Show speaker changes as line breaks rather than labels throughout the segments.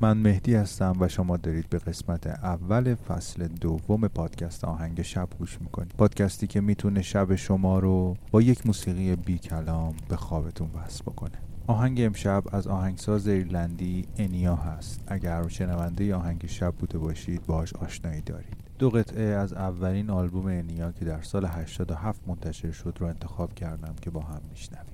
من مهدی هستم و شما دارید به قسمت اول فصل دوم پادکست آهنگ شب گوش می‌کنید. پادکستی که می‌تونه شب شما رو با یک موسیقی بی کلام به خوابتون وصل بکنه. آهنگ امشب از آهنگساز ایرلندی انیا هست. اگر شنونده آهنگ شب بوده باشید باهاش آشنایی دارید. دو قطعه از اولین آلبوم انیا که در سال 87 منتشر شد رو انتخاب کردم که با هم میشنویم.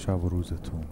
شب و روزتون.